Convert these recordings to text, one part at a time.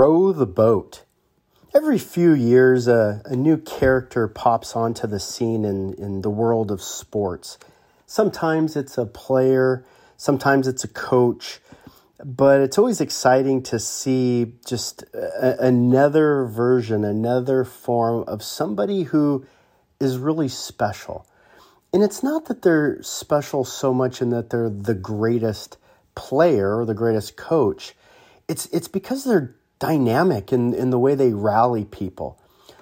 Row the boat. Every few years, a, a new character pops onto the scene in, in the world of sports. Sometimes it's a player, sometimes it's a coach, but it's always exciting to see just a, another version, another form of somebody who is really special. And it's not that they're special so much in that they're the greatest player or the greatest coach. It's, it's because they're dynamic in, in the way they rally people.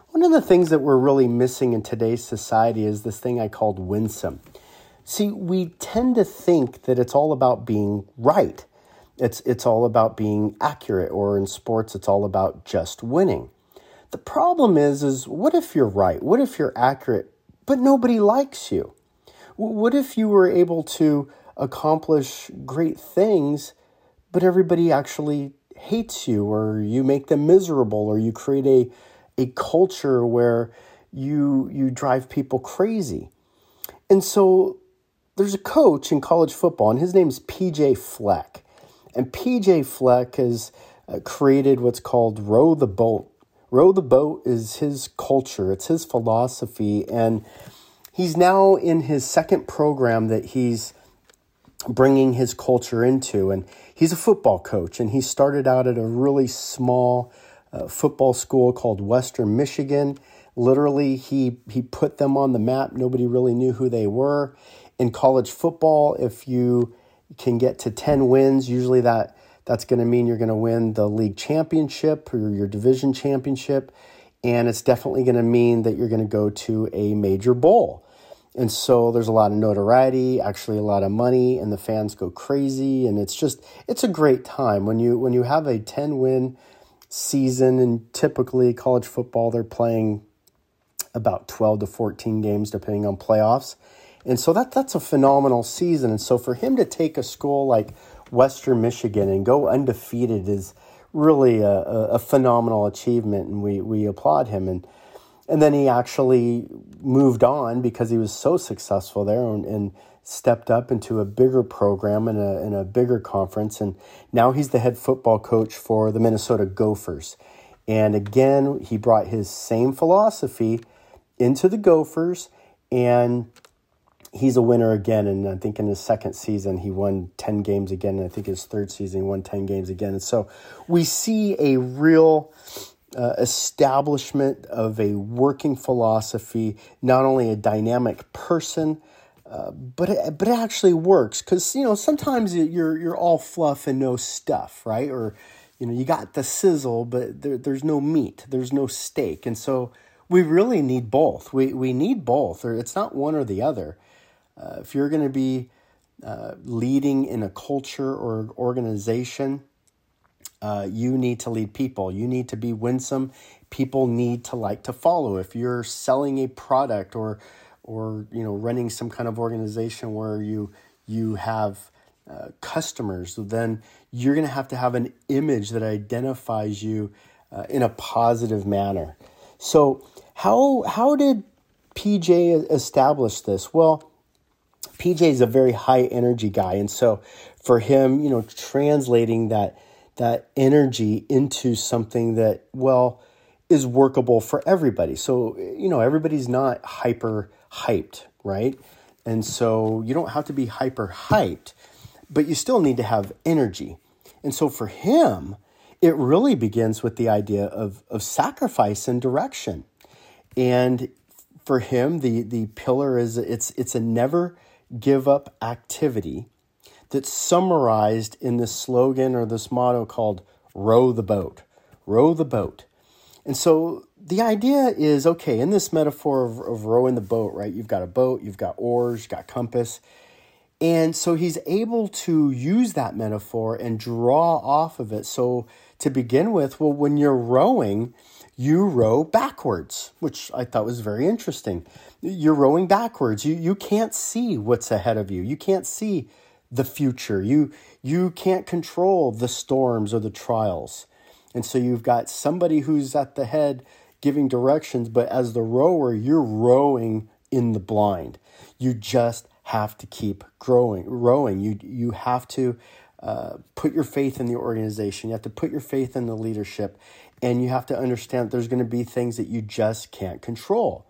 One of the things that we're really missing in today's society is this thing I called winsome. See, we tend to think that it's all about being right. It's, it's all about being accurate, or in sports, it's all about just winning. The problem is, is what if you're right? What if you're accurate, but nobody likes you? What if you were able to accomplish great things, but everybody actually hates you, or you make them miserable, or you create a, a culture where you, you drive people crazy? And so there's a coach in college football, and his name is PJ Fleck. And PJ Fleck has uh, created what's called Row the Boat. Row the Boat is his culture, it's his philosophy, and he's now in his second program that he's bringing his culture into. And he's a football coach, and he started out at a really small uh, football school called Western Michigan. Literally, he, he put them on the map. Nobody really knew who they were. In college football, if you can get to 10 wins, usually that that's going to mean you're going to win the league championship or your division championship. And it's definitely going to mean that you're going to go to a major bowl. And so there's a lot of notoriety, actually a lot of money, and the fans go crazy. And it's just, it's a great time when you, when you have a 10 win season and typically college football, they're playing about 12 to 14 games depending on playoffs. And so that that's a phenomenal season. And so for him to take a school like Western Michigan and go undefeated is really a, a, phenomenal achievement, and we we applaud him. And and then he actually moved on because he was so successful there and, and stepped up into a bigger program and a, in a bigger conference. And now he's the head football coach for the Minnesota Gophers. And again, he brought his same philosophy into the Gophers and he's a winner again. And I think in his second season, he won 10 games again. And I think his third season, he won 10 games again. And so we see a real uh, establishment of a working philosophy, not only a dynamic person. Uh, but it, but it actually works because you know sometimes you're you're all fluff and no stuff, right? Or you know you got the sizzle, but there, there's no meat, there's no steak, and so we really need both. We we need both, or it's not one or the other. Uh, if you're going to be uh, leading in a culture or organization, uh, you need to lead people. You need to be winsome. People need to like to follow. If you're selling a product or or you know running some kind of organization where you you have uh, customers, then you're going to have to have an image that identifies you uh, in a positive manner. So how how did PJ establish this? Well, PJ is a very high energy guy, and so for him, you know, translating that that energy into something that well is workable for everybody. So you know, everybody's not hyper hyped, right? And so you don't have to be hyper hyped, but you still need to have energy. And so for him, it really begins with the idea of of sacrifice and direction. And for him, the the pillar is it's it's a never give up activity that's summarized in this slogan or this motto called row the boat. Row the boat. And so the idea is okay, in this metaphor of, of rowing the boat, right? You've got a boat, you've got oars, you've got compass. And so he's able to use that metaphor and draw off of it. So to begin with, well, when you're rowing, you row backwards, which I thought was very interesting. You're rowing backwards. You, you can't see what's ahead of you. You can't see the future. You, you can't control the storms or the trials. And so you've got somebody who's at the head giving directions, but as the rower, you're rowing in the blind. You just have to keep growing, rowing. You, you have to uh, put your faith in the organization. You have to put your faith in the leadership. And you have to understand there's going to be things that you just can't control.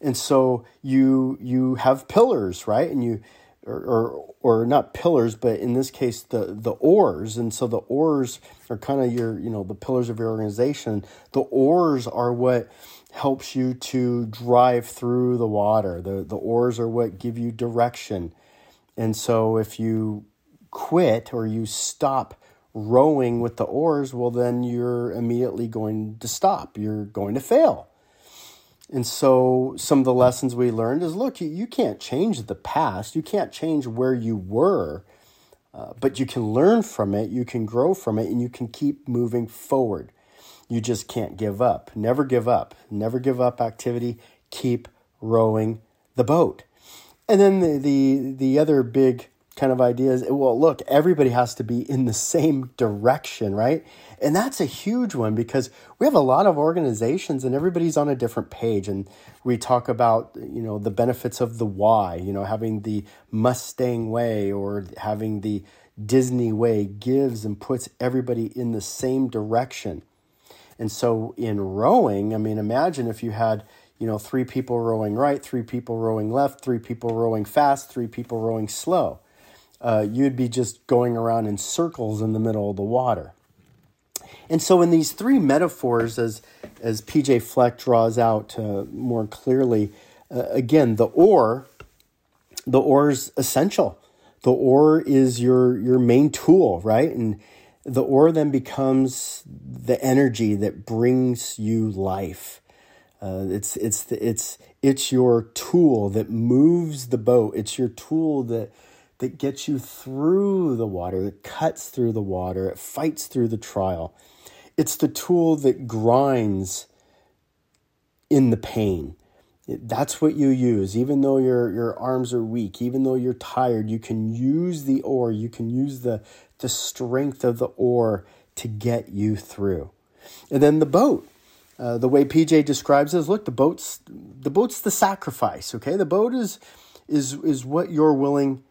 And so you you have pillars, right? And you or, or, or not pillars, but in this case, the, the oars. And so the oars are kind of your, you know, the pillars of your organization. The oars are what helps you to drive through the water. The, the oars are what give you direction. And so if you quit or you stop rowing with the oars, well, then you're immediately going to stop. You're going to fail. And so, some of the lessons we learned is look, you, you can't change the past, you can't change where you were, uh, but you can learn from it, you can grow from it, and you can keep moving forward. You just can't give up. Never give up. Never give up activity. Keep rowing the boat. And then the, the, the other big kind of ideas. Well, look, everybody has to be in the same direction, right? And that's a huge one because we have a lot of organizations and everybody's on a different page. And we talk about, you know, the benefits of the why, you know, having the Mustang way or having the Disney way gives and puts everybody in the same direction. And so in rowing, I mean, imagine if you had, you know, three people rowing right, three people rowing left, three people rowing fast, three people rowing slow uh, you'd be just going around in circles in the middle of the water. And so, in these three metaphors, as as PJ Fleck draws out uh, more clearly, uh, again, the oar, the oar is essential. The oar is your your main tool, right? And the oar then becomes the energy that brings you life. Uh, it's it's the, it's it's your tool that moves the boat. It's your tool that that gets you through the water, that cuts through the water, it fights through the trial. It's the tool that grinds in the pain. That's what you use. Even though your, your arms are weak, even though you're tired, you can use the oar, you can use the, the strength of the oar to get you through. And then the boat. Uh, the way PJ describes it is look, the boat's the boat's the sacrifice, okay? The boat is is is what you're willing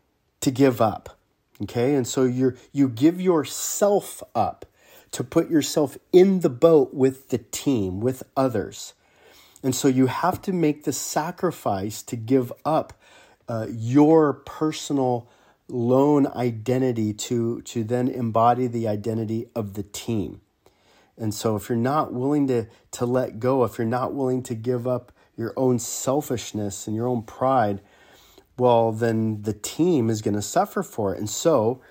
to give up. Okay? And so you you give yourself up to put yourself in the boat with the team, with others. And so you have to make the sacrifice to give up uh, your personal lone identity to, to then embody the identity of the team. And so if you're not willing to, to let go, if you're not willing to give up your own selfishness and your own pride, well, then the team is going to suffer for it. And so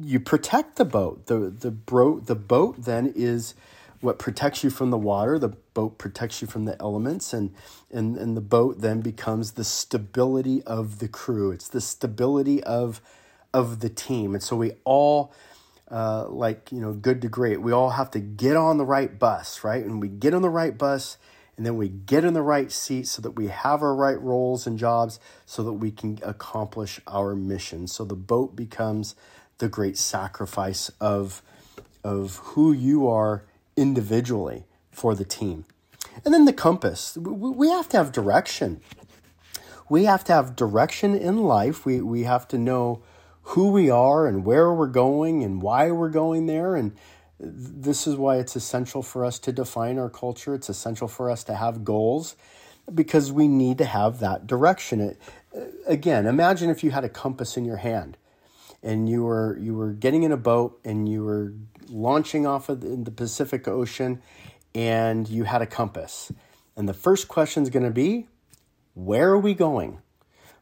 you protect the boat. The, the, bro, the boat then is what protects you from the water. The boat protects you from the elements. And, and, and the boat then becomes the stability of the crew. It's the stability of, of the team. And so we all, uh, like, you know, good to great, we all have to get on the right bus, right? And we get on the right bus and then we get in the right seat so that we have our right roles and jobs so that we can accomplish our mission. So the boat becomes the great sacrifice of, of who you are individually for the team. And then the compass. We have to have direction. We have to have direction in life. We, we have to know who we are and where we're going and why we're going there. And this is why it's essential for us to define our culture. It's essential for us to have goals because we need to have that direction. It, uh, again, imagine if you had a compass in your hand and you were you were getting in a boat and you were launching off of the, in the Pacific Ocean and you had a compass. And the first question is going to be, where are we going?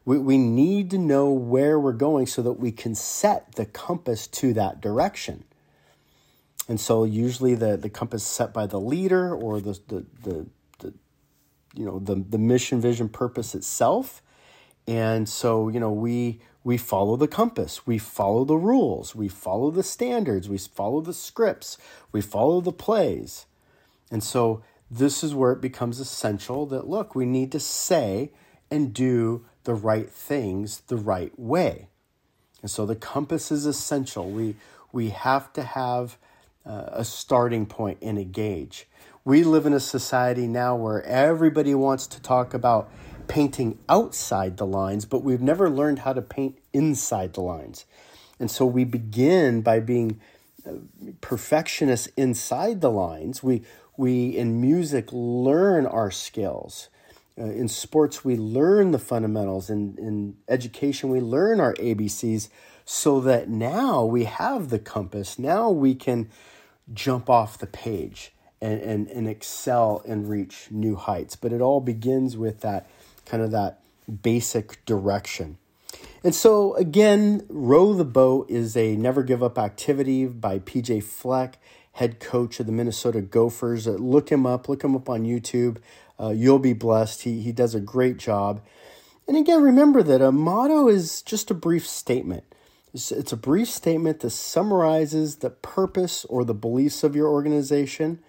We, we need to know where we're going so that we can set the compass to that direction. And so usually the, the compass set by the leader or the, the, the, the you know the, the mission vision purpose itself. And so you know we we follow the compass. We follow the rules. We follow the standards. We follow the scripts. We follow the plays. And so this is where it becomes essential that look we need to say and do the right things the right way. And so the compass is essential. We we have to have a starting point and a gauge. We live in a society now where everybody wants to talk about painting outside the lines, but we've never learned how to paint inside the lines. And so we begin by being uh, perfectionists inside the lines. We, we in music learn our skills. Uh, in sports, we learn the fundamentals. In, in education, we learn our ABCs so that now we have the compass. Now we can jump off the page and, and, and excel and reach new heights. But it all begins with that kind of that basic direction. And so, again, Row the Boat is a never give up activity by PJ Fleck, head coach of the Minnesota Gophers. Uh, look him up, look him up on YouTube. Uh, you'll be blessed. He, he does a great job. And again, remember that a motto is just a brief statement. It's, a brief statement that summarizes the purpose or the beliefs of your organization.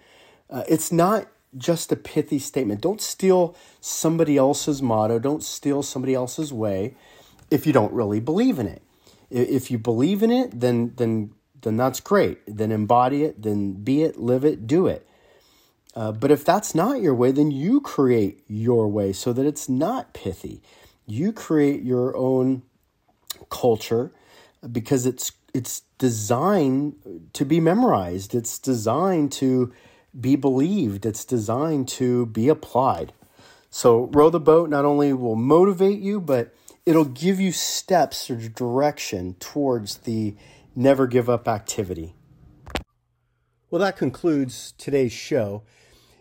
Uh, it's not just a pithy statement. Don't steal somebody else's motto, don't steal somebody else's way if you don't really believe in it. If you believe in it, then then then that's great. Then embody it, then be it, live it, do it. Uh, but if that's not your way, then you create your way so that it's not pithy. You create your own culture because it's it's designed to be memorized. It's designed to be believed. It's designed to be applied. So row the boat not only will motivate you, but it'll give you steps or direction towards the never give up activity. Well, that concludes today's show.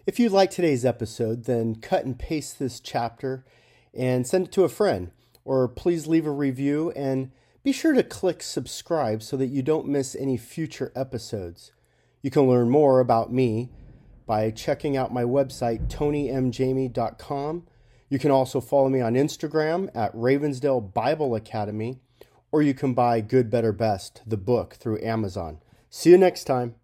If you like today's episode, then cut and paste this chapter and send it to a friend, or please leave a review and be sure to click subscribe so that you don't miss any future episodes. You can learn more about me by checking out my website, tonymjamie.com you can also follow me on Instagram at Ravensdale Bible Academy, or you can buy Good, Better, Best, the book, through Amazon. See you next time.